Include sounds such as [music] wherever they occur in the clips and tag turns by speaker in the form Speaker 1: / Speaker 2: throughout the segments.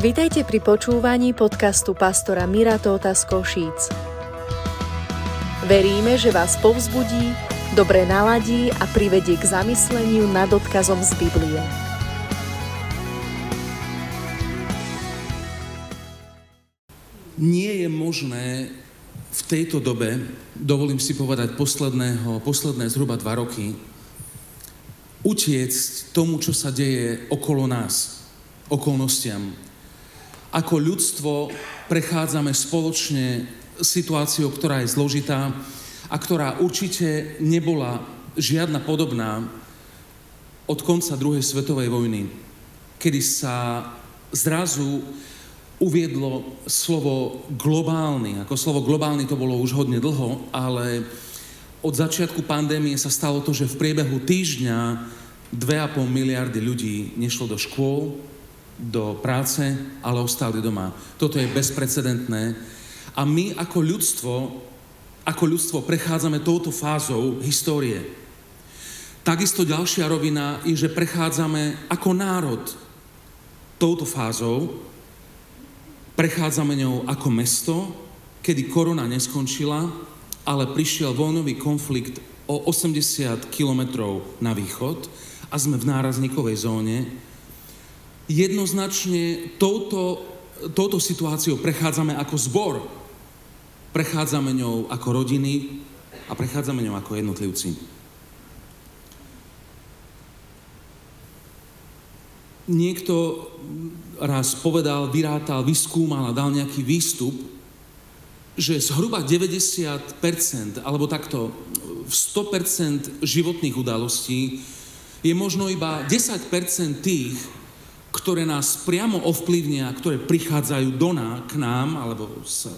Speaker 1: Vitajte pri počúvaní podcastu pastora Mira Tóta z Košíc. Veríme, že vás povzbudí, dobre naladí a privedie k zamysleniu nad odkazom z Biblie.
Speaker 2: Nie je možné v tejto dobe, dovolím si povedať posledného, posledné zhruba dva roky, utiecť tomu, čo sa deje okolo nás, okolnostiam. Ako ľudstvo prechádzame spoločne situáciou, ktorá je zložitá a ktorá určite nebola žiadna podobná od konca druhej svetovej vojny, kedy sa zrazu uviedlo slovo globálny. Ako slovo globálny to bolo už hodne dlho, ale od začiatku pandémie sa stalo to, že v priebehu týždňa 2,5 miliardy ľudí nešlo do škôl, do práce, ale ostali doma. Toto je bezprecedentné. A my ako ľudstvo, ako ľudstvo prechádzame touto fázou histórie. Takisto ďalšia rovina je, že prechádzame ako národ touto fázou, Prechádzame ňou ako mesto, kedy korona neskončila, ale prišiel vojnový konflikt o 80 kilometrov na východ a sme v nárazníkovej zóne. Jednoznačne touto, touto situáciou prechádzame ako zbor, prechádzame ňou ako rodiny a prechádzame ňou ako jednotlivci. Niekto raz povedal, vyrátal, vyskúmal a dal nejaký výstup, že zhruba 90%, alebo takto v 100% životných udalostí je možno iba 10% tých, ktoré nás priamo ovplyvnia, ktoré prichádzajú do ná, k nám, alebo sa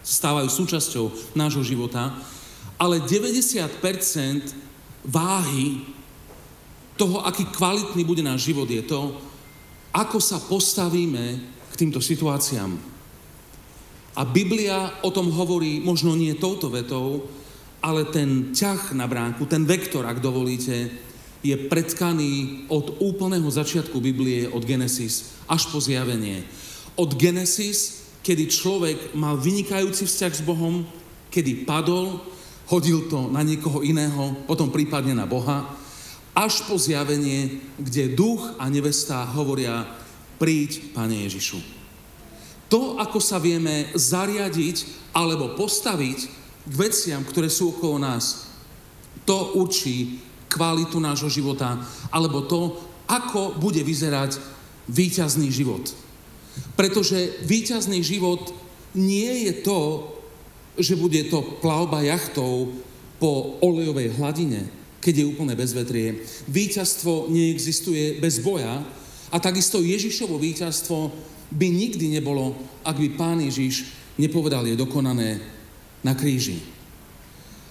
Speaker 2: stávajú súčasťou nášho života, ale 90% váhy toho, aký kvalitný bude náš život, je to, ako sa postavíme k týmto situáciám. A Biblia o tom hovorí možno nie touto vetou, ale ten ťah na bránku, ten vektor, ak dovolíte, je predkaný od úplného začiatku Biblie, od Genesis až po zjavenie. Od Genesis, kedy človek mal vynikajúci vzťah s Bohom, kedy padol, hodil to na niekoho iného, potom prípadne na Boha, až po zjavenie, kde duch a nevesta hovoria, príď, Pane Ježišu. To, ako sa vieme zariadiť alebo postaviť k veciam, ktoré sú okolo nás, to určí kvalitu nášho života, alebo to, ako bude vyzerať výťazný život. Pretože výťazný život nie je to, že bude to plavba jachtou po olejovej hladine, keď je úplne bezvetrie. Výťazstvo neexistuje bez boja a takisto Ježišovo víťazstvo by nikdy nebolo, ak by Pán Ježiš nepovedal je dokonané na kríži.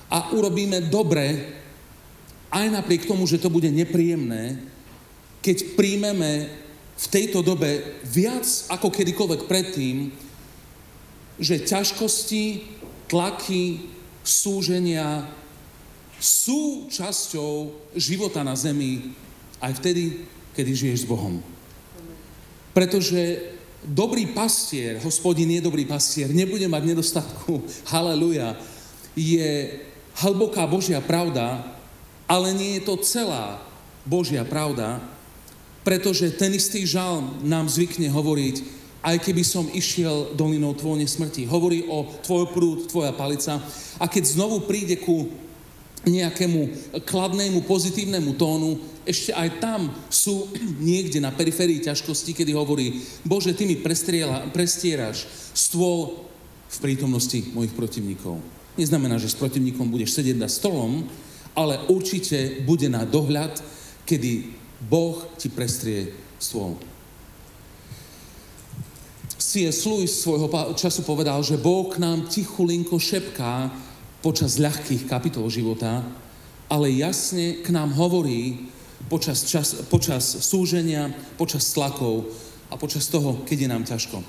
Speaker 2: A urobíme dobre, aj napriek tomu, že to bude nepríjemné, keď príjmeme v tejto dobe viac ako kedykoľvek predtým, že ťažkosti, tlaky, súženia, sú časťou života na zemi aj vtedy, kedy žiješ s Bohom. Pretože dobrý pastier, hospodin je dobrý pastier, nebude mať nedostatku, [laughs] haleluja, je hlboká Božia pravda, ale nie je to celá Božia pravda, pretože ten istý žalm nám zvykne hovoriť, aj keby som išiel dolinou tvojne smrti. Hovorí o tvoj prúd, tvoja palica. A keď znovu príde ku nejakému kladnému, pozitívnemu tónu, ešte aj tam sú [clears throat] niekde na periférii ťažkosti, kedy hovorí, Bože, Ty mi prestieraš stôl v prítomnosti mojich protivníkov. Neznamená, že s protivníkom budeš sedieť na stolom, ale určite bude na dohľad, kedy Boh ti prestrie stôl. C.S. Lewis svojho času povedal, že Boh nám tichulinko šepká, počas ľahkých kapitol života, ale jasne k nám hovorí počas, čas, počas súženia, počas tlakov a počas toho, keď je nám ťažko.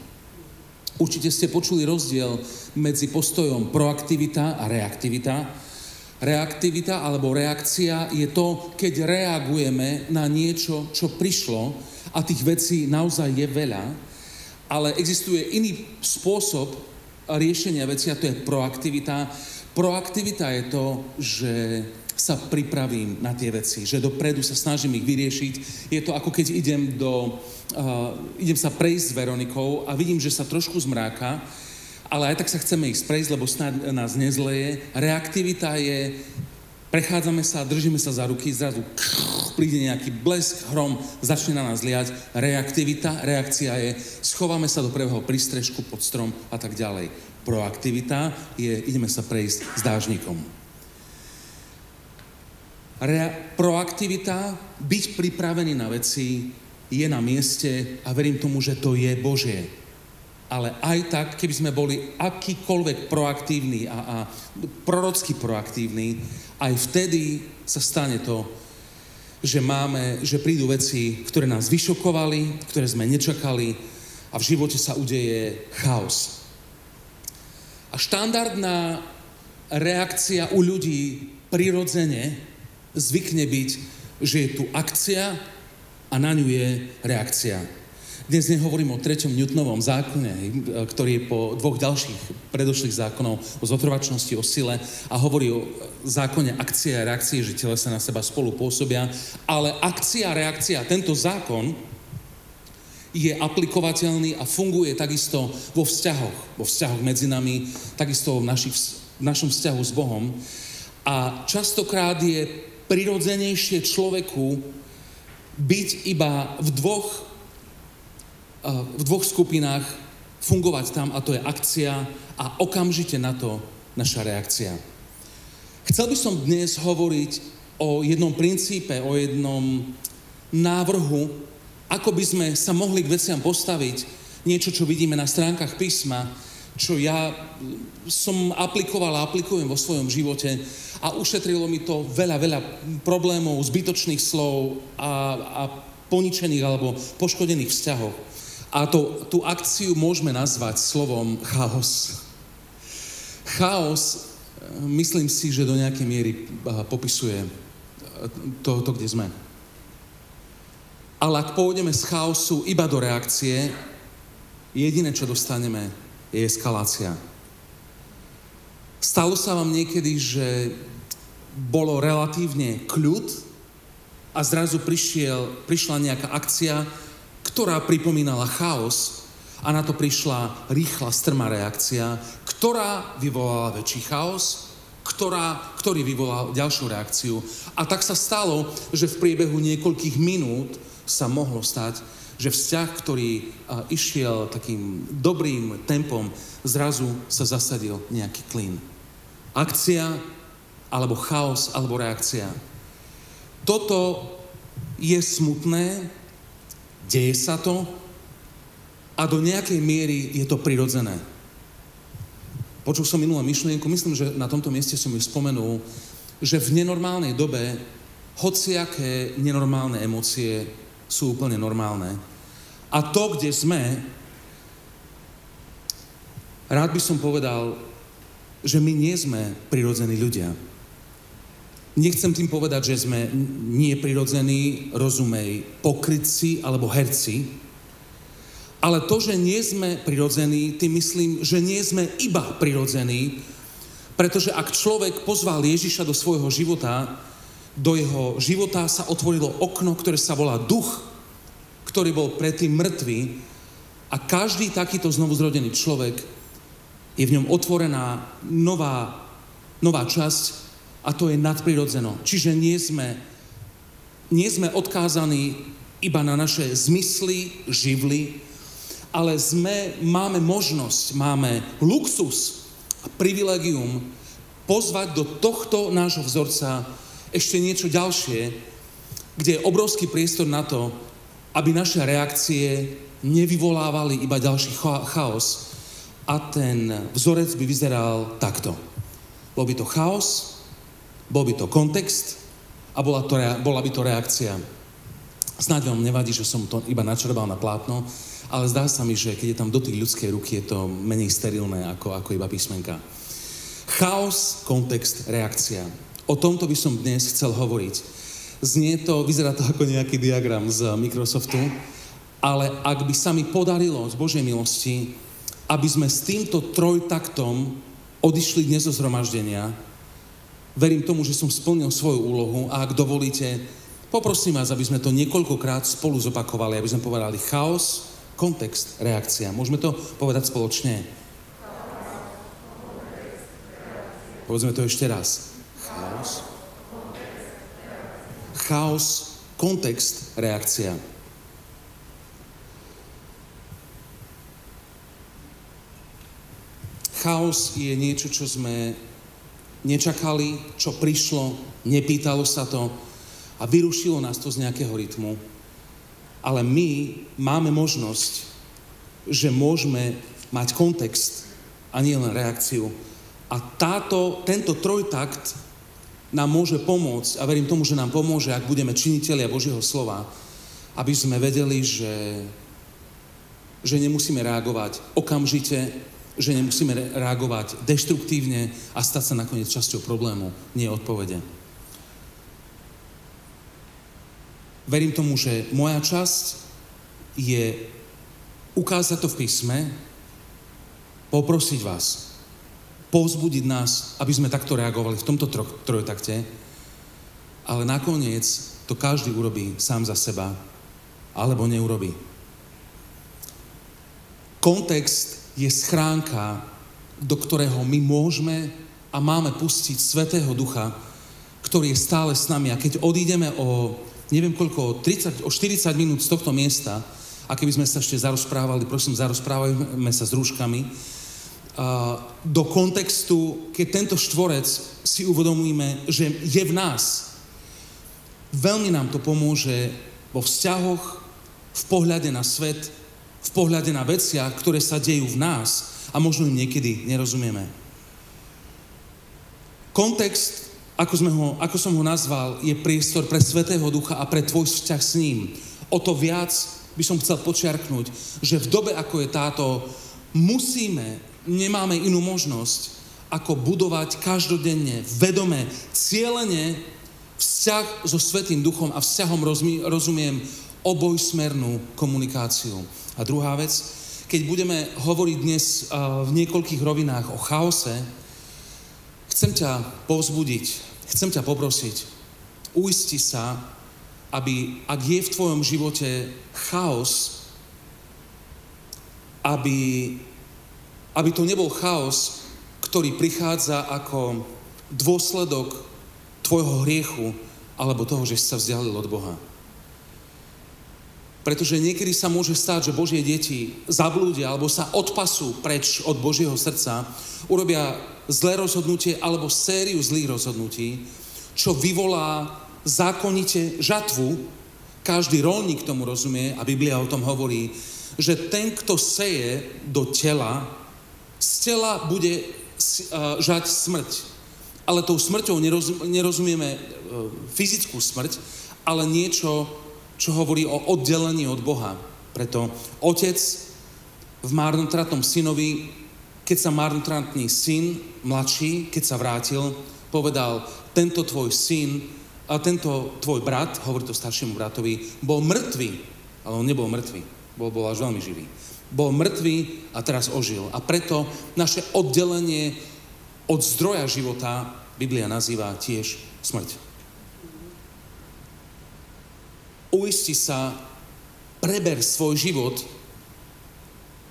Speaker 2: Určite ste počuli rozdiel medzi postojom proaktivita a reaktivita. Reaktivita alebo reakcia je to, keď reagujeme na niečo, čo prišlo a tých vecí naozaj je veľa. ale existuje iný spôsob riešenia veci a to je proaktivita. Proaktivita je to, že sa pripravím na tie veci, že dopredu sa snažím ich vyriešiť. Je to ako keď idem do, uh, idem sa prejsť s Veronikou a vidím, že sa trošku zmráka, ale aj tak sa chceme ísť prejsť, lebo snad nás nezleje. Reaktivita je, prechádzame sa, držíme sa za ruky, zrazu príde nejaký blesk, hrom, začne na nás liať. Reaktivita, reakcia je, schováme sa do prvého prístrežku pod strom a tak ďalej. Proaktivita je, ideme sa prejsť s dážnikom. Re- proaktivita, byť pripravený na veci, je na mieste a verím tomu, že to je Božie ale aj tak, keby sme boli akýkoľvek proaktívni a, a prorocky proaktívni, aj vtedy sa stane to, že máme, že prídu veci, ktoré nás vyšokovali, ktoré sme nečakali a v živote sa udeje chaos. A štandardná reakcia u ľudí prirodzene zvykne byť, že je tu akcia a na ňu je reakcia. Dnes nehovorím o treťom Newtonovom zákone, ktorý je po dvoch ďalších predošlých zákonov o zotrvačnosti, o sile a hovorí o zákone akcie a reakcie, že tele sa na seba spolu pôsobia, ale akcia a reakcia, tento zákon je aplikovateľný a funguje takisto vo vzťahoch, vo vzťahoch medzi nami, takisto v, našich, v našom vzťahu s Bohom. A častokrát je prirodzenejšie človeku byť iba v dvoch v dvoch skupinách fungovať tam a to je akcia a okamžite na to naša reakcia. Chcel by som dnes hovoriť o jednom princípe, o jednom návrhu, ako by sme sa mohli k veciam postaviť, niečo, čo vidíme na stránkach písma, čo ja som aplikoval a aplikujem vo svojom živote a ušetrilo mi to veľa, veľa problémov, zbytočných slov a, a poničených alebo poškodených vzťahov. A to, tú akciu môžeme nazvať slovom chaos. Chaos, myslím si, že do nejakej miery eh, popisuje eh, to, to kde sme. Ale ak pôjdeme z chaosu iba do reakcie, jediné, čo dostaneme, je eskalácia. Stalo sa vám niekedy, že bolo relatívne kľud a zrazu prišiel, prišla nejaká akcia, ktorá pripomínala chaos a na to prišla rýchla, strmá reakcia, ktorá vyvolala väčší chaos, ktorá, ktorý vyvolal ďalšiu reakciu. A tak sa stalo, že v priebehu niekoľkých minút sa mohlo stať, že vzťah, ktorý a, išiel takým dobrým tempom, zrazu sa zasadil nejaký klin. Akcia, alebo chaos, alebo reakcia. Toto je smutné, Deje sa to a do nejakej miery je to prirodzené. Počul som minulú myšlienku, myslím, že na tomto mieste som ju spomenul, že v nenormálnej dobe hociaké nenormálne emócie sú úplne normálne. A to, kde sme, rád by som povedal, že my nie sme prirodzení ľudia. Nechcem tým povedať, že sme nie prirodzení, rozumej, pokrytci alebo herci, ale to, že nie sme prirodzení, tým myslím, že nie sme iba prirodzení, pretože ak človek pozval Ježiša do svojho života, do jeho života sa otvorilo okno, ktoré sa volá duch, ktorý bol predtým mŕtvý a každý takýto znovuzrodený človek je v ňom otvorená nová, nová časť a to je nadprirodzeno. Čiže nie sme, nie sme odkázaní iba na naše zmysly, živly, ale sme, máme možnosť, máme luxus a privilegium pozvať do tohto nášho vzorca ešte niečo ďalšie, kde je obrovský priestor na to, aby naše reakcie nevyvolávali iba ďalší chaos a ten vzorec by vyzeral takto. Bol by to chaos, bol by to kontext a bola, to, bola by to reakcia. Snáď vám nevadí, že som to iba načrbal na plátno, ale zdá sa mi, že keď je tam dotyk ľudskej ruky, je to menej sterilné ako, ako iba písmenka. Chaos, kontext, reakcia. O tomto by som dnes chcel hovoriť. Znie to, vyzerá to ako nejaký diagram z Microsoftu, Ale ak by sa mi podarilo z Božej milosti, aby sme s týmto trojtaktom odišli dnes zo zhromaždenia, verím tomu, že som splnil svoju úlohu a ak dovolíte, poprosím vás, aby sme to niekoľkokrát spolu zopakovali, aby sme povedali chaos, kontext, reakcia. Môžeme to povedať spoločne? Povedzme to ešte raz. Chaos. Chaos, kontext, reakcia. Chaos je niečo, čo sme nečakali, čo prišlo, nepýtalo sa to a vyrušilo nás to z nejakého rytmu. Ale my máme možnosť, že môžeme mať kontext a nie len reakciu. A táto, tento trojtakt nám môže pomôcť, a verím tomu, že nám pomôže, ak budeme činiteľia Božieho slova, aby sme vedeli, že, že nemusíme reagovať okamžite, že nemusíme reagovať deštruktívne a stať sa nakoniec časťou problému, nie odpovede. Verím tomu, že moja časť je ukázať to v písme, poprosiť vás, povzbudiť nás, aby sme takto reagovali v tomto tro- trojtakte, ale nakoniec to každý urobí sám za seba, alebo neurobí. Kontext je schránka, do ktorého my môžeme a máme pustiť Svetého Ducha, ktorý je stále s nami. A keď odídeme o, neviem koľko, 30, o 40 minút z tohto miesta, a keby sme sa ešte zarozprávali, prosím, zarozprávajme sa s rúškami, do kontextu, keď tento štvorec si uvedomíme, že je v nás. Veľmi nám to pomôže vo vzťahoch, v pohľade na svet, v pohľade na veciach, ktoré sa dejú v nás a možno im niekedy nerozumieme. Kontext, ako, sme ho, ako som ho nazval, je priestor pre Svetého Ducha a pre tvoj vzťah s ním. O to viac by som chcel počiarknúť, že v dobe, ako je táto, musíme, nemáme inú možnosť, ako budovať každodenne, vedome, cieľene vzťah so Svetým Duchom a vzťahom rozumiem obojsmernú komunikáciu. A druhá vec, keď budeme hovoriť dnes uh, v niekoľkých rovinách o chaose, chcem ťa povzbudiť, chcem ťa poprosiť, uisti sa, aby, ak je v tvojom živote chaos, aby, aby to nebol chaos, ktorý prichádza ako dôsledok tvojho hriechu alebo toho, že si sa vzdialil od Boha. Pretože niekedy sa môže stať, že Božie deti zablúdia alebo sa odpasú preč od Božieho srdca, urobia zlé rozhodnutie alebo sériu zlých rozhodnutí, čo vyvolá zákonite žatvu. Každý rolník tomu rozumie a Biblia o tom hovorí, že ten, kto seje do tela, z tela bude žať smrť. Ale tou smrťou nerozumieme e, fyzickú smrť, ale niečo, čo hovorí o oddelení od Boha. Preto otec v marnotratnom synovi, keď sa marnotratný syn, mladší, keď sa vrátil, povedal, tento tvoj syn, a tento tvoj brat, hovorí to staršiemu bratovi, bol mŕtvý, ale on nebol mŕtvý, bol, bol až veľmi živý. Bol mŕtvý a teraz ožil. A preto naše oddelenie od zdroja života Biblia nazýva tiež smrť uisti sa, preber svoj život,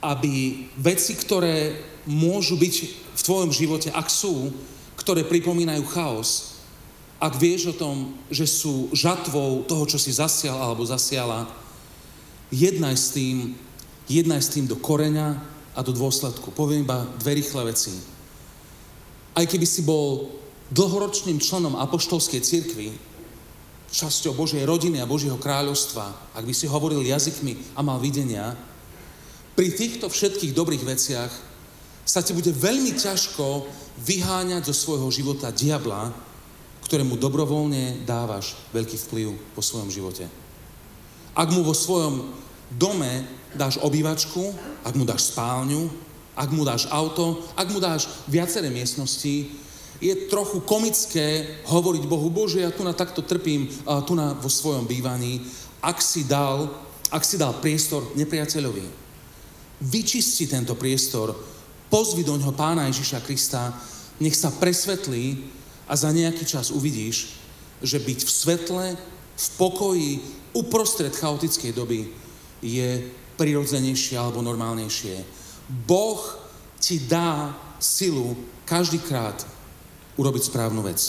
Speaker 2: aby veci, ktoré môžu byť v tvojom živote, ak sú, ktoré pripomínajú chaos, ak vieš o tom, že sú žatvou toho, čo si zasial alebo zasiala, jednaj s tým, jednaj s tým do koreňa a do dôsledku. Poviem iba dve rýchle veci. Aj keby si bol dlhoročným členom apoštolskej cirkvi, časťou Božej rodiny a Božieho kráľovstva, ak by si hovoril jazykmi a mal videnia, pri týchto všetkých dobrých veciach sa ti bude veľmi ťažko vyháňať zo svojho života diabla, ktorému dobrovoľne dávaš veľký vplyv po svojom živote. Ak mu vo svojom dome dáš obývačku, ak mu dáš spálňu, ak mu dáš auto, ak mu dáš viaceré miestnosti, je trochu komické hovoriť Bohu, Bože, ja tu na takto trpím, tu na, vo svojom bývaní, ak si dal ak si dal priestor nepriateľovi, vyčisti tento priestor, pozvi do ňoho pána Ježiša Krista, nech sa presvetlí a za nejaký čas uvidíš, že byť v svetle, v pokoji, uprostred chaotickej doby je prirodzenejšie alebo normálnejšie. Boh ti dá silu každýkrát urobiť správnu vec.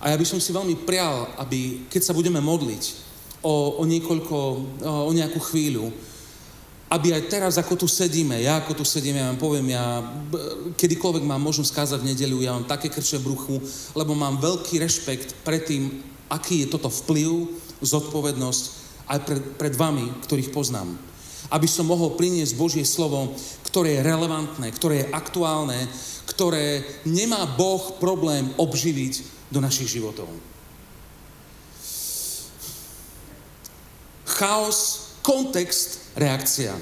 Speaker 2: A ja by som si veľmi prial, aby keď sa budeme modliť o, o niekoľko, o nejakú chvíľu, aby aj teraz, ako tu sedíme, ja ako tu sedím, ja vám poviem, ja kedykoľvek mám možnosť kázať v nedeliu, ja mám také krče v bruchu, lebo mám veľký rešpekt pred tým, aký je toto vplyv, zodpovednosť aj pred, pred vami, ktorých poznám. Aby som mohol priniesť Božie slovo, ktoré je relevantné, ktoré je aktuálne, ktoré nemá Boh problém obživiť do našich životov. Chaos, kontext reakcia.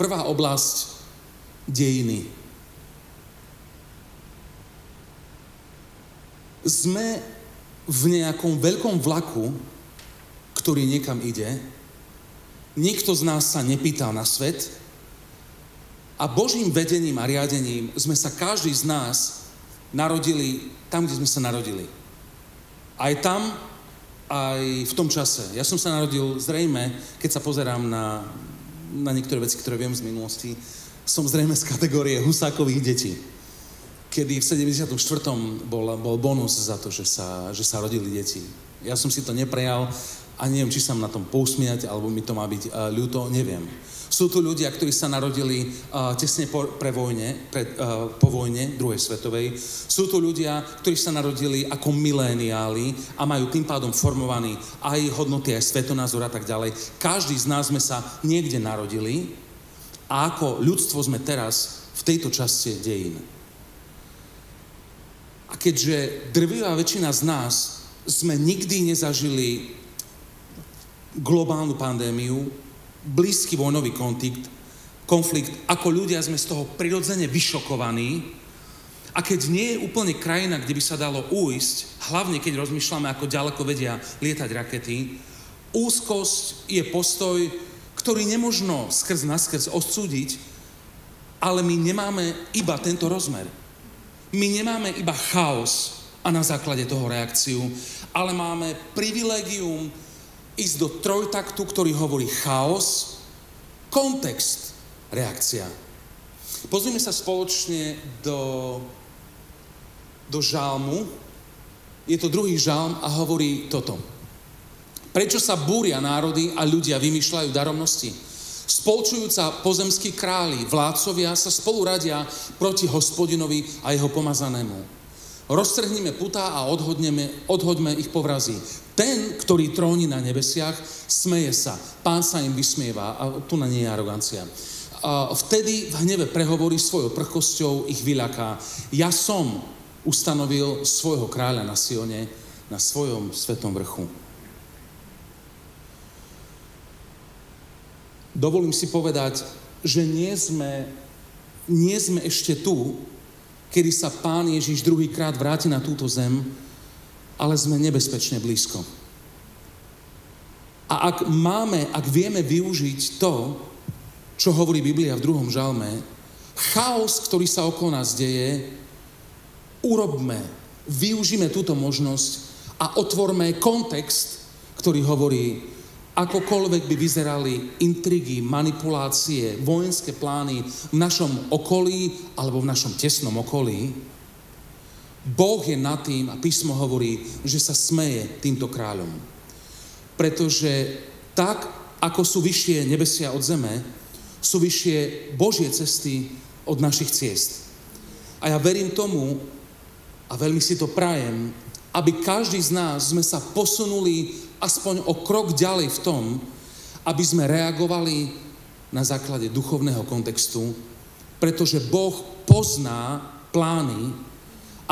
Speaker 2: Prvá oblasť dejiny. Sme v nejakom veľkom vlaku, ktorý niekam ide. Nikto z nás sa nepýtal na svet. A Božím vedením a riadením sme sa každý z nás narodili tam, kde sme sa narodili. Aj tam, aj v tom čase. Ja som sa narodil zrejme, keď sa pozerám na, na niektoré veci, ktoré viem z minulosti, som zrejme z kategórie husákových detí. Kedy v 74. bol, bol bonus za to, že sa, že sa rodili deti. Ja som si to neprejal a neviem, či sa na tom pousmiať, alebo mi to má byť uh, ľúto, neviem. Sú tu ľudia, ktorí sa narodili uh, tesne po, pre vojne, pre, uh, po vojne druhej svetovej. Sú tu ľudia, ktorí sa narodili ako miléniáli a majú tým pádom formovaný aj hodnoty, aj svetonázor a tak ďalej. Každý z nás sme sa niekde narodili a ako ľudstvo sme teraz v tejto časti dejín. A keďže drvivá väčšina z nás sme nikdy nezažili globálnu pandémiu, blízky vojnový konflikt, konflikt, ako ľudia sme z toho prirodzene vyšokovaní. A keď nie je úplne krajina, kde by sa dalo újsť, hlavne keď rozmýšľame, ako ďaleko vedia lietať rakety, úzkosť je postoj, ktorý nemožno skrz naskrz odsúdiť, ale my nemáme iba tento rozmer. My nemáme iba chaos a na základe toho reakciu, ale máme privilegium ísť do trojtaktu, ktorý hovorí chaos, kontext, reakcia. Pozrime sa spoločne do, do žalmu. Je to druhý žalm a hovorí toto. Prečo sa búria národy a ľudia vymýšľajú daromnosti? Spolčujúca pozemskí králi, vládcovia sa spolu radia proti hospodinovi a jeho pomazanému. Roztrhnime putá a odhodneme, odhoďme ich povrazy. Ten, ktorý tróni na nebesiach, smeje sa. Pán sa im vysmieva a tu na nie je arogancia. A vtedy v hneve prehovorí svojou prchosťou, ich vyľaká. Ja som ustanovil svojho kráľa na Sione, na svojom svetom vrchu. Dovolím si povedať, že nie sme, nie sme ešte tu, kedy sa Pán Ježiš druhýkrát vráti na túto zem, ale sme nebezpečne blízko. A ak máme, ak vieme využiť to, čo hovorí Biblia v druhom žalme, chaos, ktorý sa okolo nás deje, urobme, využíme túto možnosť a otvorme kontext, ktorý hovorí, akokoľvek by vyzerali intrigy, manipulácie, vojenské plány v našom okolí alebo v našom tesnom okolí, Boh je nad tým a písmo hovorí, že sa smeje týmto kráľom. Pretože tak, ako sú vyššie nebesia od zeme, sú vyššie Božie cesty od našich ciest. A ja verím tomu, a veľmi si to prajem, aby každý z nás sme sa posunuli aspoň o krok ďalej v tom, aby sme reagovali na základe duchovného kontextu, pretože Boh pozná plány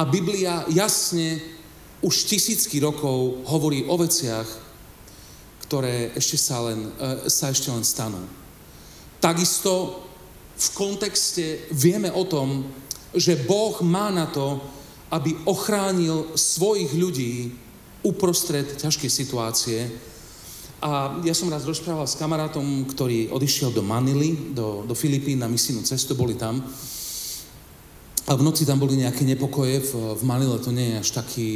Speaker 2: a Biblia jasne už tisícky rokov hovorí o veciach, ktoré ešte sa, len, e, sa ešte len stanú. Takisto v kontexte vieme o tom, že Boh má na to, aby ochránil svojich ľudí uprostred ťažkej situácie. A ja som raz rozprával s kamarátom, ktorý odišiel do Manily, do, do Filipín na misijnú cestu, boli tam. A v noci tam boli nejaké nepokoje, v, v Manile to nie je až, taký,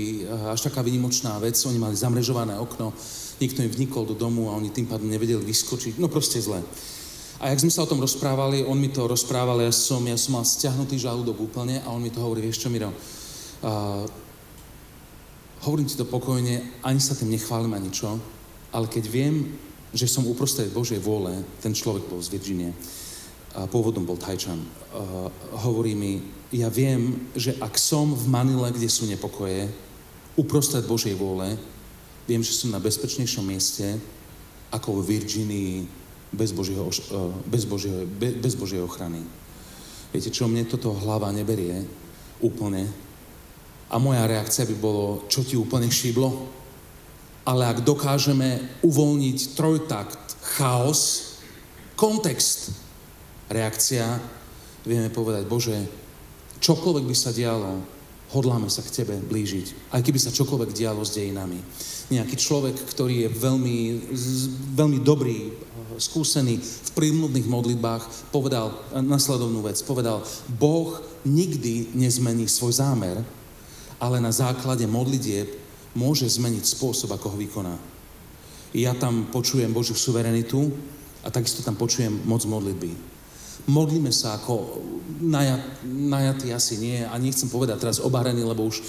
Speaker 2: až taká vynimočná vec, oni mali zamrežované okno, niekto im vnikol do domu a oni tým pádom nevedeli vyskočiť, no proste zle. A jak sme sa o tom rozprávali, on mi to rozprával, ja som, ja som mal stiahnutý žalúdok úplne a on mi to hovorí, vieš čo, Miro, uh, hovorím ti to pokojne, ani sa tým nechválim ani čo, ale keď viem, že som uprostred Božej vôle, ten človek bol z Virginie, a pôvodom bol Tajčan, uh, hovorí mi, ja viem, že ak som v Manile, kde sú nepokoje, uprostred Božej vôle, viem, že som na bezpečnejšom mieste, ako v Virginii, bez Božieho, uh, bez Božieho, be, bez Božieho ochrany. Viete čo, mne toto hlava neberie úplne. A moja reakcia by bolo, čo ti úplne šíblo? Ale ak dokážeme uvoľniť trojtakt, chaos, kontext, reakcia, vieme povedať, Bože, čokoľvek by sa dialo, hodláme sa k Tebe blížiť. Aj keby sa čokoľvek dialo s dejinami. Nejaký človek, ktorý je veľmi, veľmi dobrý, skúsený v prímluvných modlitbách, povedal nasledovnú vec. Povedal, Boh nikdy nezmení svoj zámer, ale na základe modlitieb môže zmeniť spôsob, ako ho vykoná. Ja tam počujem Božiu suverenitu a takisto tam počujem moc modlitby. Modlíme sa ako najat, najatí asi nie. A nechcem povedať teraz obarení, lebo už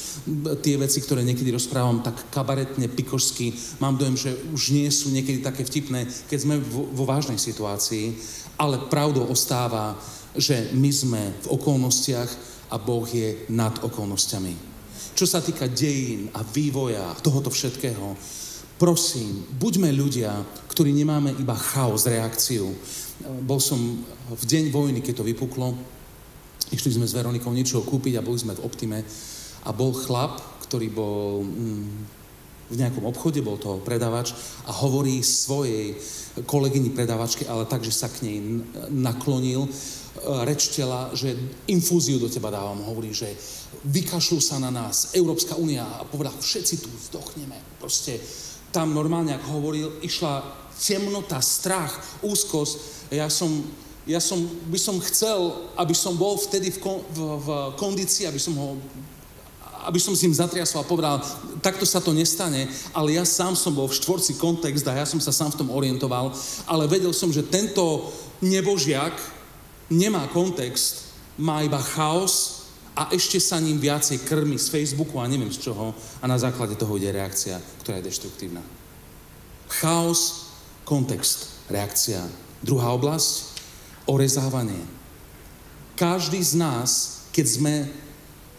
Speaker 2: tie veci, ktoré niekedy rozprávam tak kabaretne, pikošsky, mám dojem, že už nie sú niekedy také vtipné, keď sme vo, vo vážnej situácii, ale pravdou ostáva, že my sme v okolnostiach a Boh je nad okolnostiami. Čo sa týka dejín a vývoja tohoto všetkého, prosím, buďme ľudia, ktorí nemáme iba chaos, reakciu. Bol som v deň vojny, keď to vypuklo, išli sme s Veronikou niečo kúpiť a boli sme v Optime a bol chlap, ktorý bol mm, v nejakom obchode, bol to predavač a hovorí svojej kolegyni predavačke, ale tak, že sa k nej naklonil reč tela, že infúziu do teba dávam. Hovorí, že vykašľú sa na nás, Európska únia a povedal, všetci tu zdochneme. Proste tam normálne, ako hovoril, išla temnota, strach, úzkosť. Ja som, ja som, by som chcel, aby som bol vtedy v, v, v kondícii, aby som ho aby som s ním zatriasol a povedal, takto sa to nestane, ale ja sám som bol v štvorci kontext a ja som sa sám v tom orientoval, ale vedel som, že tento nebožiak, nemá kontext, má iba chaos a ešte sa ním viacej krmi z Facebooku a neviem z čoho a na základe toho ide reakcia, ktorá je deštruktívna. Chaos, kontext, reakcia. Druhá oblasť, orezávanie. Každý z nás, keď sme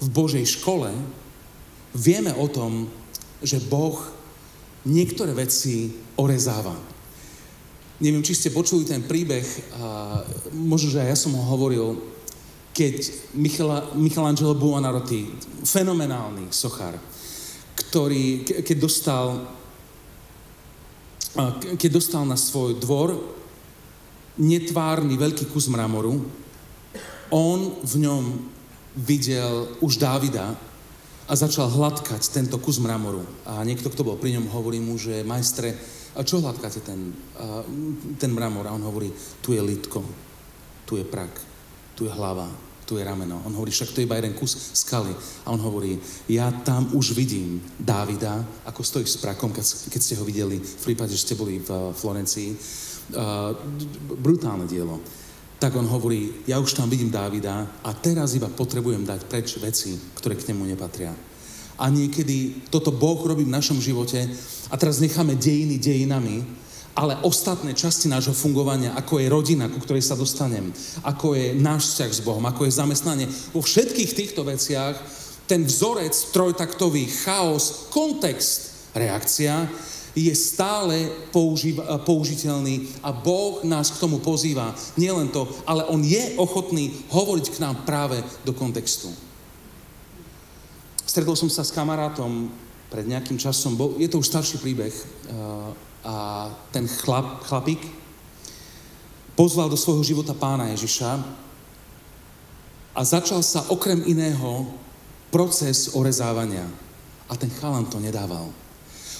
Speaker 2: v Božej škole, vieme o tom, že Boh niektoré veci orezáva. Neviem, či ste počuli ten príbeh, možno, že aj ja som ho hovoril, keď Michela, Michelangelo Buonarroti, fenomenálny sochár, ktorý, keď dostal, keď dostal na svoj dvor netvárny veľký kus mramoru, on v ňom videl už Dávida a začal hladkať tento kus mramoru. A niekto, kto bol pri ňom, hovorí mu, že majstre, a čo hladkáte ten, ten mramor? A on hovorí, tu je litko, tu je prak, tu je hlava, tu je rameno. On hovorí, však to je iba jeden kus skaly. A on hovorí, ja tam už vidím Dávida, ako stojí s prakom, keď, keď ste ho videli v prípade, že ste boli v Florencii. Uh, brutálne dielo. Tak on hovorí, ja už tam vidím Dávida a teraz iba potrebujem dať preč veci, ktoré k nemu nepatria a niekedy toto Boh robí v našom živote a teraz necháme dejiny dejinami, ale ostatné časti nášho fungovania, ako je rodina, ku ktorej sa dostanem, ako je náš vzťah s Bohom, ako je zamestnanie, vo všetkých týchto veciach ten vzorec trojtaktový, chaos, kontext, reakcia je stále použiv, použiteľný a Boh nás k tomu pozýva. Nielen to, ale On je ochotný hovoriť k nám práve do kontextu. Stretol som sa s kamarátom pred nejakým časom, bol, je to už starší príbeh, uh, a ten chlap, chlapík pozval do svojho života pána Ježiša a začal sa okrem iného proces orezávania. A ten chalan to nedával.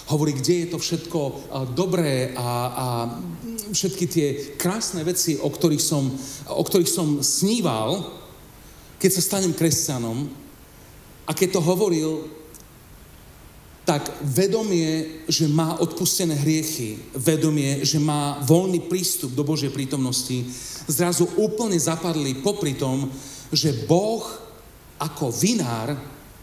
Speaker 2: Hovorí, kde je to všetko dobré a, a všetky tie krásne veci, o ktorých, som, o ktorých som sníval, keď sa stanem kresťanom. A keď to hovoril, tak vedomie, že má odpustené hriechy, vedomie, že má voľný prístup do Božej prítomnosti, zrazu úplne zapadli popri tom, že Boh ako vinár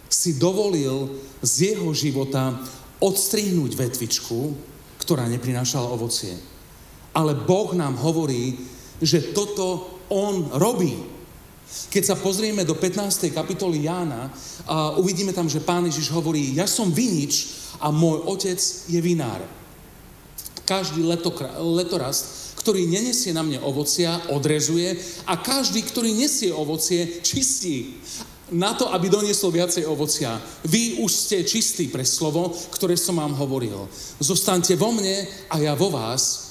Speaker 2: si dovolil z jeho života odstrihnúť vetvičku, ktorá neprinášala ovocie. Ale Boh nám hovorí, že toto On robí. Keď sa pozrieme do 15. kapitoly Jána, uh, uvidíme tam, že Pán Ježiš hovorí, ja som vinič a môj otec je vinár. Každý letokra- letorast, ktorý nenesie na mne ovocia, odrezuje a každý, ktorý nesie ovocie, čistí na to, aby doniesol viacej ovocia. Vy už ste čistí pre slovo, ktoré som vám hovoril. Zostaňte vo mne a ja vo vás.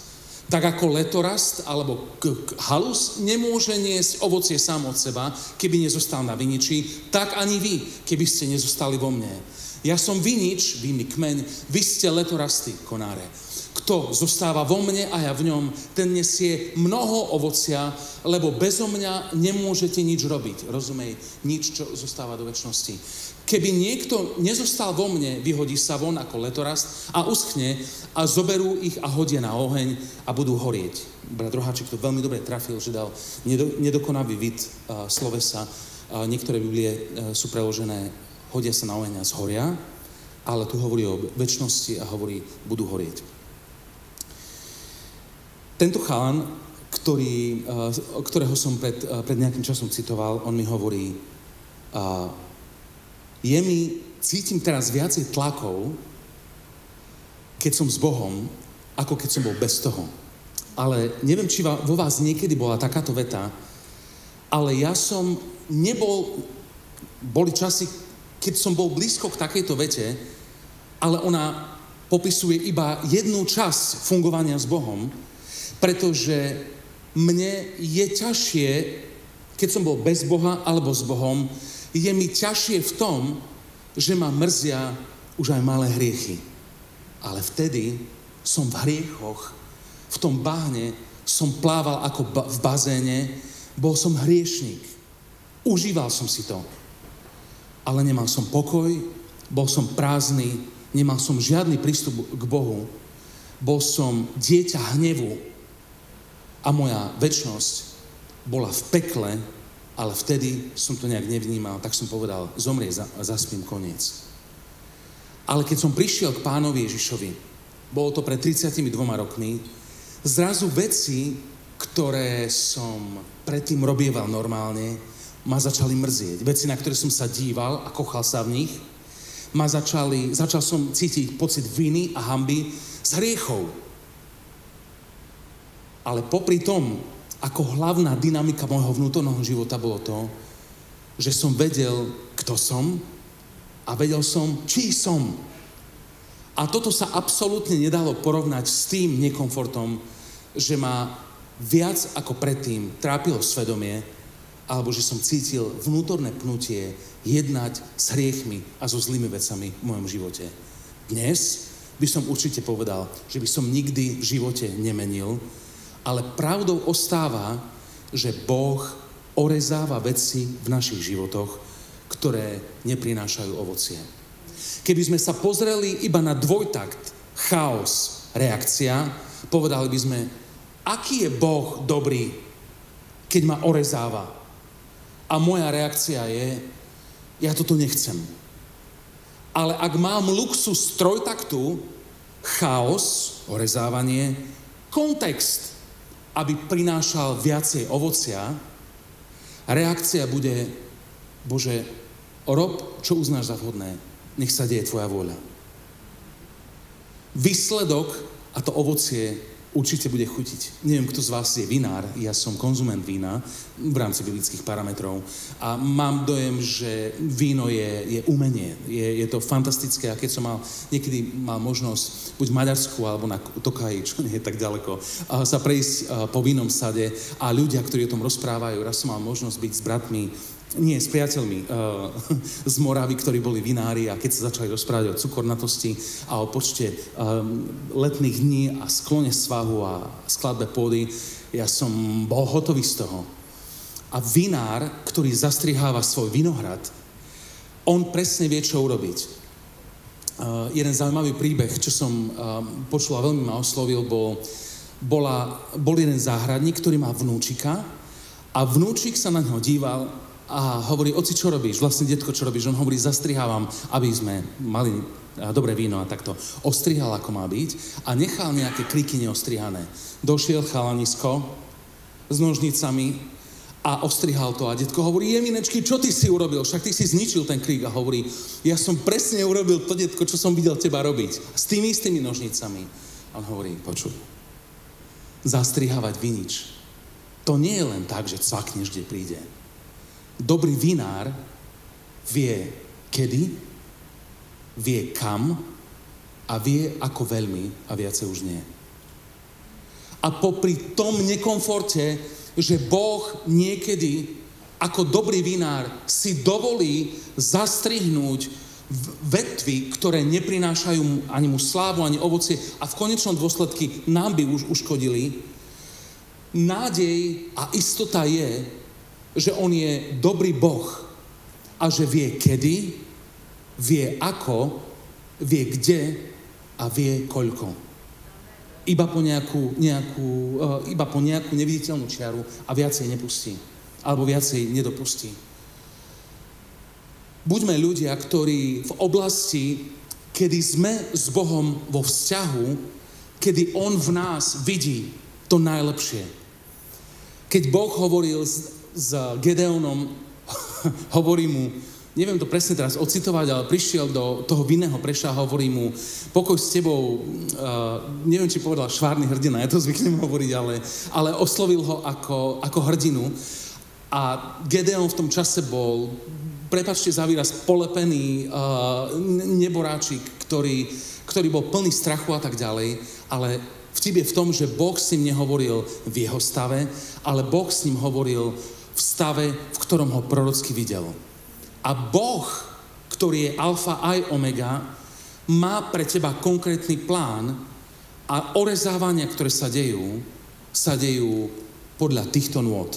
Speaker 2: Tak ako letorast alebo k- k- halus nemôže niesť ovocie sám od seba, keby nezostal na viniči, tak ani vy, keby ste nezostali vo mne. Ja som vinič, vy kmeň, vy ste letorasty, konáre. Kto zostáva vo mne a ja v ňom, ten nesie mnoho ovocia, lebo bezo mňa nemôžete nič robiť. Rozumej, nič, čo zostáva do väčšnosti. Keby niekto nezostal vo mne, vyhodí sa von ako letorast a uschne a zoberú ich a hodia na oheň a budú horieť. Brat Roháček to veľmi dobre trafil, že dal nedokonavý vid uh, slovesa. Uh, niektoré Biblie uh, sú preložené hodia sa na oheň a zhoria, ale tu hovorí o väčšnosti a hovorí, budú horieť. Tento chalan, ktorý, ktorého som pred, pred nejakým časom citoval, on mi hovorí, je mi, cítim teraz viacej tlakov, keď som s Bohom, ako keď som bol bez toho. Ale neviem, či vo vás niekedy bola takáto veta, ale ja som nebol, boli časy, keď som bol blízko k takejto vete, ale ona popisuje iba jednu časť fungovania s Bohom, pretože mne je ťažšie, keď som bol bez Boha alebo s Bohom, je mi ťažšie v tom, že ma mrzia už aj malé hriechy. Ale vtedy som v hriechoch, v tom bahne som plával ako ba- v bazéne, bol som hriešnik. Užíval som si to. Ale nemal som pokoj, bol som prázdny, nemal som žiadny prístup k Bohu. Bol som dieťa hnevu, a moja väčnosť bola v pekle, ale vtedy som to nejak nevnímal, tak som povedal, zomrie, za, zaspím koniec. Ale keď som prišiel k pánovi Ježišovi, bolo to pred 32 rokmi, zrazu veci, ktoré som predtým robieval normálne, ma začali mrzieť. Veci, na ktoré som sa díval a kochal sa v nich, ma začali, začal som cítiť pocit viny a hamby z hriechov, ale popri tom, ako hlavná dynamika môjho vnútorného života bolo to, že som vedel, kto som a vedel som, či som. A toto sa absolútne nedalo porovnať s tým nekomfortom, že ma viac ako predtým trápilo svedomie, alebo že som cítil vnútorné pnutie jednať s hriechmi a so zlými vecami v mojom živote. Dnes by som určite povedal, že by som nikdy v živote nemenil, ale pravdou ostáva, že Boh orezáva veci v našich životoch, ktoré neprinášajú ovocie. Keby sme sa pozreli iba na dvojtakt, chaos, reakcia, povedali by sme, aký je Boh dobrý, keď ma orezáva. A moja reakcia je, ja toto nechcem. Ale ak mám luxus trojtaktu, chaos, orezávanie, kontext, aby prinášal viacej ovocia, reakcia bude, Bože, rob, čo uznáš za vhodné, nech sa deje Tvoja vôľa. Výsledok a to ovocie určite bude chutiť. Neviem, kto z vás je vinár, ja som konzument vína v rámci biblických parametrov. A mám dojem, že víno je, je umenie, je, je to fantastické. A keď som mal, niekedy mal možnosť buď v Maďarsku alebo na Tokaji, čo nie je tak ďaleko, sa prejsť po vínom sade a ľudia, ktorí o tom rozprávajú, raz som mal možnosť byť s bratmi nie, s priateľmi uh, [laughs] z Moravy, ktorí boli vinári a keď sa začali rozprávať o cukornatosti a o počte um, letných dní a sklone svahu a skladbe pôdy, ja som bol hotový z toho. A vinár, ktorý zastriháva svoj vinohrad, on presne vie, čo urobiť. Uh, jeden zaujímavý príbeh, čo som uh, počul a veľmi ma oslovil, bol, bola, bol jeden záhradník, ktorý má vnúčika a vnúčik sa na ňo díval a hovorí, oci, čo robíš? Vlastne, detko, čo robíš? On hovorí, zastrihávam, aby sme mali dobré víno a takto. Ostrihal, ako má byť a nechal nejaké kriky neostrihané. Došiel chalanisko s nožnicami a ostrihal to. A detko hovorí, Jeminečky, čo ty si urobil? Však ty si zničil ten krík. A hovorí, ja som presne urobil to, detko, čo som videl teba robiť. S tými istými nožnicami. A on hovorí, počuj, zastrihávať vinič. To nie je len tak, že cvakneš, kde príde Dobrý vinár vie kedy, vie kam a vie ako veľmi a viacej už nie. A popri tom nekomforte, že Boh niekedy ako dobrý vinár si dovolí zastrihnúť vetvy, ktoré neprinášajú ani mu slávu, ani ovocie a v konečnom dôsledky nám by už uškodili, nádej a istota je, že on je dobrý Boh a že vie kedy, vie ako, vie kde a vie koľko. Iba po nejakú, nejakú, uh, iba po nejakú neviditeľnú čiaru a viacej nepustí. Alebo viacej nedopustí. Buďme ľudia, ktorí v oblasti, kedy sme s Bohom vo vzťahu, kedy On v nás vidí to najlepšie. Keď Boh hovoril s Gedeonom, [laughs] hovorí mu, neviem to presne teraz ocitovať, ale prišiel do toho vinného preša a hovorí mu, pokoj s tebou, uh, neviem, či povedal švárny hrdina, ja to zvyknem hovoriť, ale, ale oslovil ho ako, ako hrdinu. A Gedeon v tom čase bol, prepačte za výraz, polepený uh, neboráčik, ktorý, ktorý bol plný strachu a tak ďalej, ale vtip je v tom, že Boh s ním nehovoril v jeho stave, ale Boh s ním hovoril v stave, v ktorom ho prorocky videl. A Boh, ktorý je alfa aj omega, má pre teba konkrétny plán a orezávania, ktoré sa dejú, sa dejú podľa týchto nôd.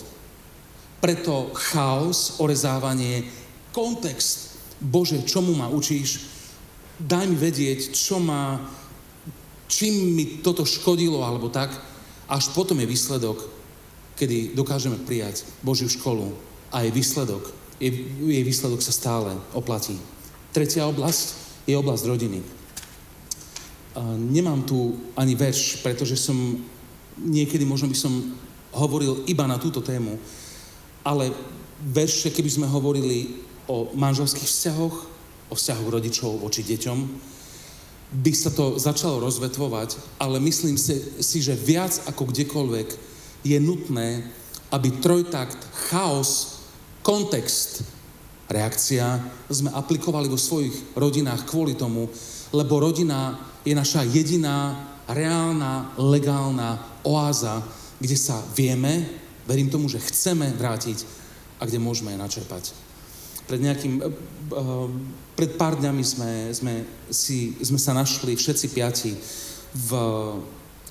Speaker 2: Preto chaos, orezávanie, kontext, Bože, čomu ma učíš, daj mi vedieť, čo ma, čím mi toto škodilo, alebo tak, až potom je výsledok kedy dokážeme prijať Božiu školu a jej výsledok, jej, jej výsledok sa stále oplatí. Tretia oblasť je oblasť rodiny. Nemám tu ani verš, pretože som niekedy možno by som hovoril iba na túto tému, ale verše, keby sme hovorili o manželských vzťahoch, o vzťahu rodičov voči deťom, by sa to začalo rozvetvovať, ale myslím si, si že viac ako kdekoľvek je nutné, aby trojtakt, chaos, kontext, reakcia sme aplikovali vo svojich rodinách kvôli tomu, lebo rodina je naša jediná, reálna, legálna oáza, kde sa vieme, verím tomu, že chceme vrátiť a kde môžeme načerpať. Pred nejakým, uh, pred pár dňami sme, sme, si, sme sa našli všetci piati v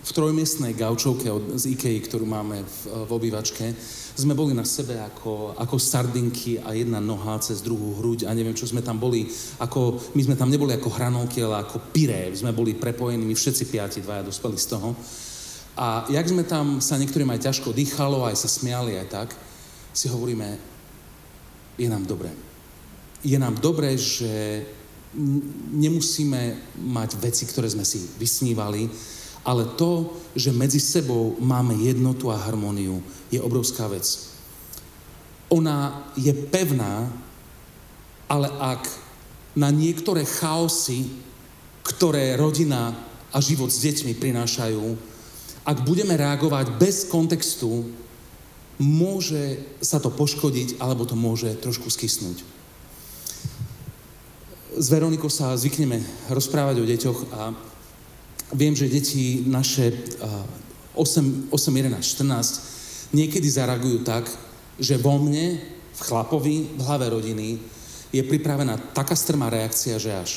Speaker 2: v trojmiestnej gaučovke od, z Ikei, ktorú máme v, v obývačke, sme boli na sebe ako, ako sardinky a jedna noha cez druhú hruď a neviem, čo sme tam boli. Ako, my sme tam neboli ako hranolky, ale ako pyré. Sme boli prepojení, my všetci piati, dvaja dospeli z toho. A jak sme tam sa niektorým aj ťažko dýchalo, aj sa smiali, aj tak, si hovoríme, je nám dobre. Je nám dobre, že nemusíme mať veci, ktoré sme si vysnívali, ale to, že medzi sebou máme jednotu a harmóniu, je obrovská vec. Ona je pevná, ale ak na niektoré chaosy, ktoré rodina a život s deťmi prinášajú, ak budeme reagovať bez kontextu, môže sa to poškodiť, alebo to môže trošku skysnúť. S Veronikou sa zvykneme rozprávať o deťoch a Viem, že deti naše 8, 8 11, 14 niekedy zareagujú tak, že vo mne v chlapovi, v hlave rodiny, je pripravená taká strmá reakcia, že až.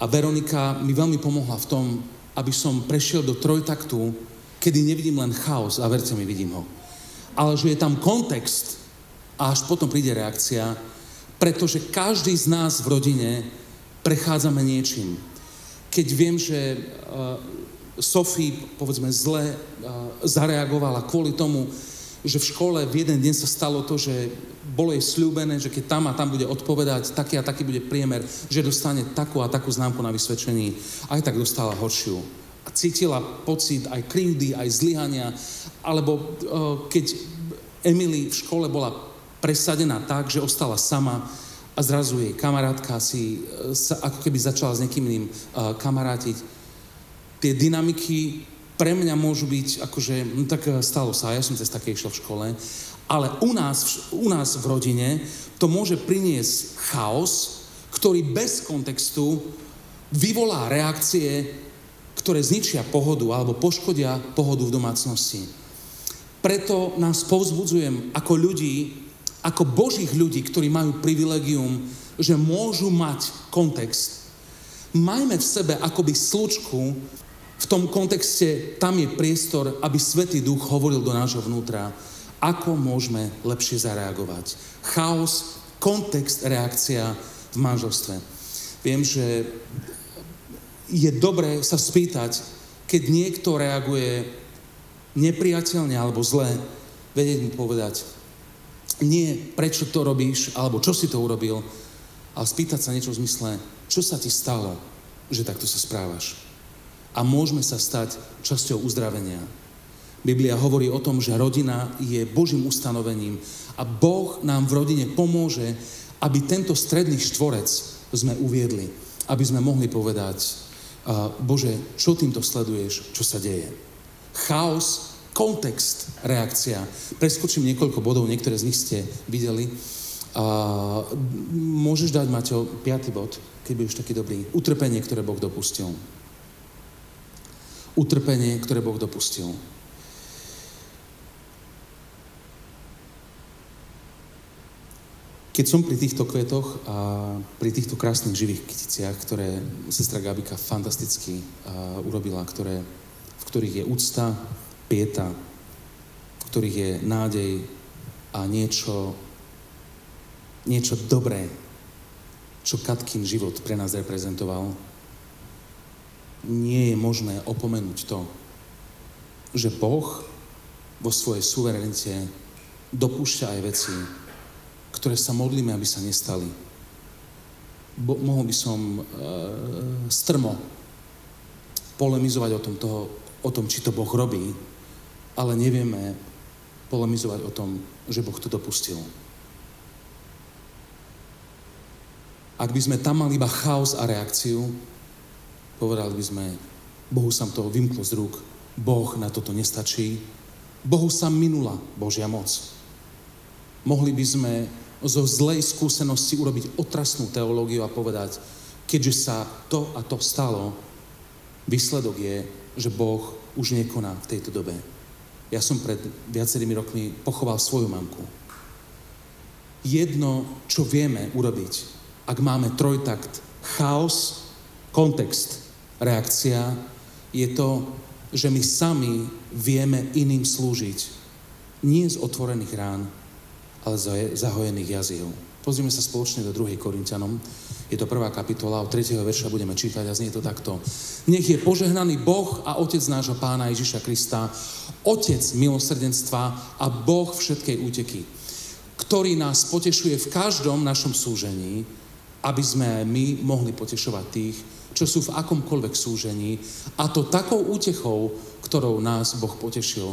Speaker 2: A Veronika mi veľmi pomohla v tom, aby som prešiel do trojtaktu, kedy nevidím len chaos, a verte mi, vidím ho. Ale že je tam kontext a až potom príde reakcia, pretože každý z nás v rodine prechádzame niečím. Keď viem, že uh, Sofie, povedzme, zle uh, zareagovala kvôli tomu, že v škole v jeden deň sa stalo to, že bolo jej slúbené, že keď tam a tam bude odpovedať, taký a taký bude priemer, že dostane takú a takú známku na vysvedčení. Aj tak dostala horšiu. A cítila pocit aj krivdy, aj zlyhania, alebo uh, keď Emily v škole bola presadená tak, že ostala sama a zrazu jej kamarátka si uh, sa ako keby začala s niekým iným uh, kamarátiť. Tie dynamiky pre mňa môžu byť, akože, no tak eh, stalo sa, ja som cez také išiel v škole, ale u nás, u nás v rodine to môže priniesť chaos, ktorý bez kontextu vyvolá reakcie, ktoré zničia pohodu alebo poškodia pohodu v domácnosti. Preto nás povzbudzujem ako ľudí, ako božích ľudí, ktorí majú privilegium, že môžu mať kontext. Majme v sebe akoby slučku, v tom kontexte tam je priestor, aby Svetý Duch hovoril do nášho vnútra, ako môžeme lepšie zareagovať. Chaos, kontext, reakcia v manželstve. Viem, že je dobré sa spýtať, keď niekto reaguje nepriateľne alebo zle, vedieť mu povedať, nie prečo to robíš, alebo čo si to urobil, ale spýtať sa niečo v zmysle, čo sa ti stalo, že takto sa správaš a môžeme sa stať časťou uzdravenia. Biblia hovorí o tom, že rodina je Božím ustanovením a Boh nám v rodine pomôže, aby tento stredný štvorec sme uviedli, aby sme mohli povedať, Bože, čo týmto sleduješ, čo sa deje. Chaos, kontext, reakcia. Preskočím niekoľko bodov, niektoré z nich ste videli. A môžeš dať, Maťo, piatý bod, keď budeš taký dobrý. Utrpenie, ktoré Boh dopustil utrpenie, ktoré Boh dopustil. Keď som pri týchto kvetoch a pri týchto krásnych živých kyticiach, ktoré sestra Gabika fantasticky uh, urobila, ktoré, v ktorých je úcta, pieta, v ktorých je nádej a niečo, niečo dobré, čo Katkin život pre nás reprezentoval, nie je možné opomenúť to, že Boh vo svojej suverenite dopúšťa aj veci, ktoré sa modlíme, aby sa nestali. Bo, mohol by som e, strmo polemizovať o tom, toho, o tom, či to Boh robí, ale nevieme polemizovať o tom, že Boh to dopustil. Ak by sme tam mali iba chaos a reakciu, Povedali by sme, Bohu sa to vymklo z rúk, Boh na toto nestačí, Bohu sa minula Božia moc. Mohli by sme zo zlej skúsenosti urobiť otrasnú teológiu a povedať, keďže sa to a to stalo, výsledok je, že Boh už nekoná v tejto dobe. Ja som pred viacerými rokmi pochoval svoju mamku. Jedno, čo vieme urobiť, ak máme trojtakt, chaos, kontext reakcia je to, že my sami vieme iným slúžiť. Nie z otvorených rán, ale z zahojených jazyv. Pozrime sa spoločne do 2. Korintianom. Je to prvá kapitola, od 3. verša budeme čítať a znie to takto. Nech je požehnaný Boh a Otec nášho Pána Ježiša Krista, Otec milosrdenstva a Boh všetkej úteky, ktorý nás potešuje v každom našom súžení, aby sme my mohli potešovať tých, čo sú v akomkoľvek súžení, a to takou útechou, ktorou nás Boh potešil.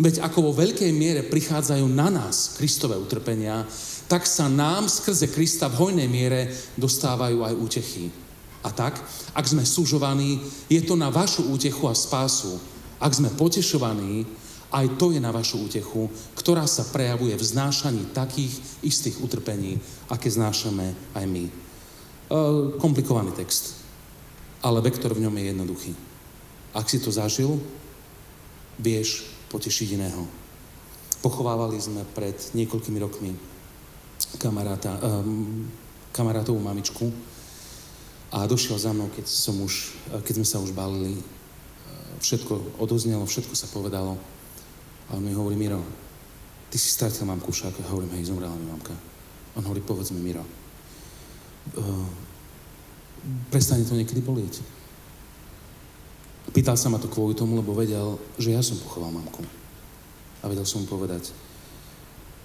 Speaker 2: Veď ako vo veľkej miere prichádzajú na nás Kristové utrpenia, tak sa nám skrze Krista v hojnej miere dostávajú aj útechy. A tak, ak sme súžovaní, je to na vašu útechu a spásu. Ak sme potešovaní, aj to je na vašu útechu, ktorá sa prejavuje v znášaní takých istých utrpení, aké znášame aj my. E, komplikovaný text ale vektor v ňom je jednoduchý. Ak si to zažil, vieš potešiť iného. Pochovávali sme pred niekoľkými rokmi kamaráta, um, kamarátovú mamičku a došiel za mnou, keď, som už, keď sme sa už balili. Všetko odoznelo, všetko sa povedalo. A on mi hovorí, Miro, ty si stratil mamku však. A hovorím, hej, zomrela mi mamka. On hovorí, povedz mi, Miro, uh, prestane to niekedy bolieť. Pýtal sa ma to kvôli tomu, lebo vedel, že ja som pochoval mamku. A vedel som mu povedať,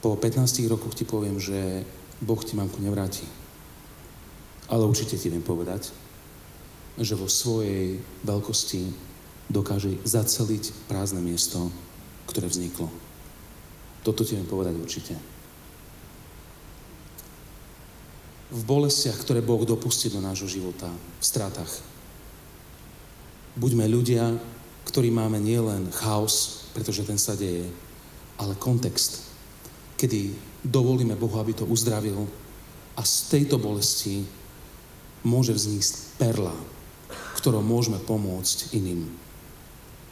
Speaker 2: po 15 rokoch ti poviem, že Boh ti mamku nevráti. Ale určite ti viem povedať, že vo svojej veľkosti dokáže zaceliť prázdne miesto, ktoré vzniklo. Toto ti viem povedať určite. V bolestiach, ktoré Boh dopustí do nášho života, v stratách. Buďme ľudia, ktorí máme nielen chaos, pretože ten sa deje, ale kontext, kedy dovolíme Bohu, aby to uzdravil a z tejto bolesti môže vznísť perla, ktorou môžeme pomôcť iným.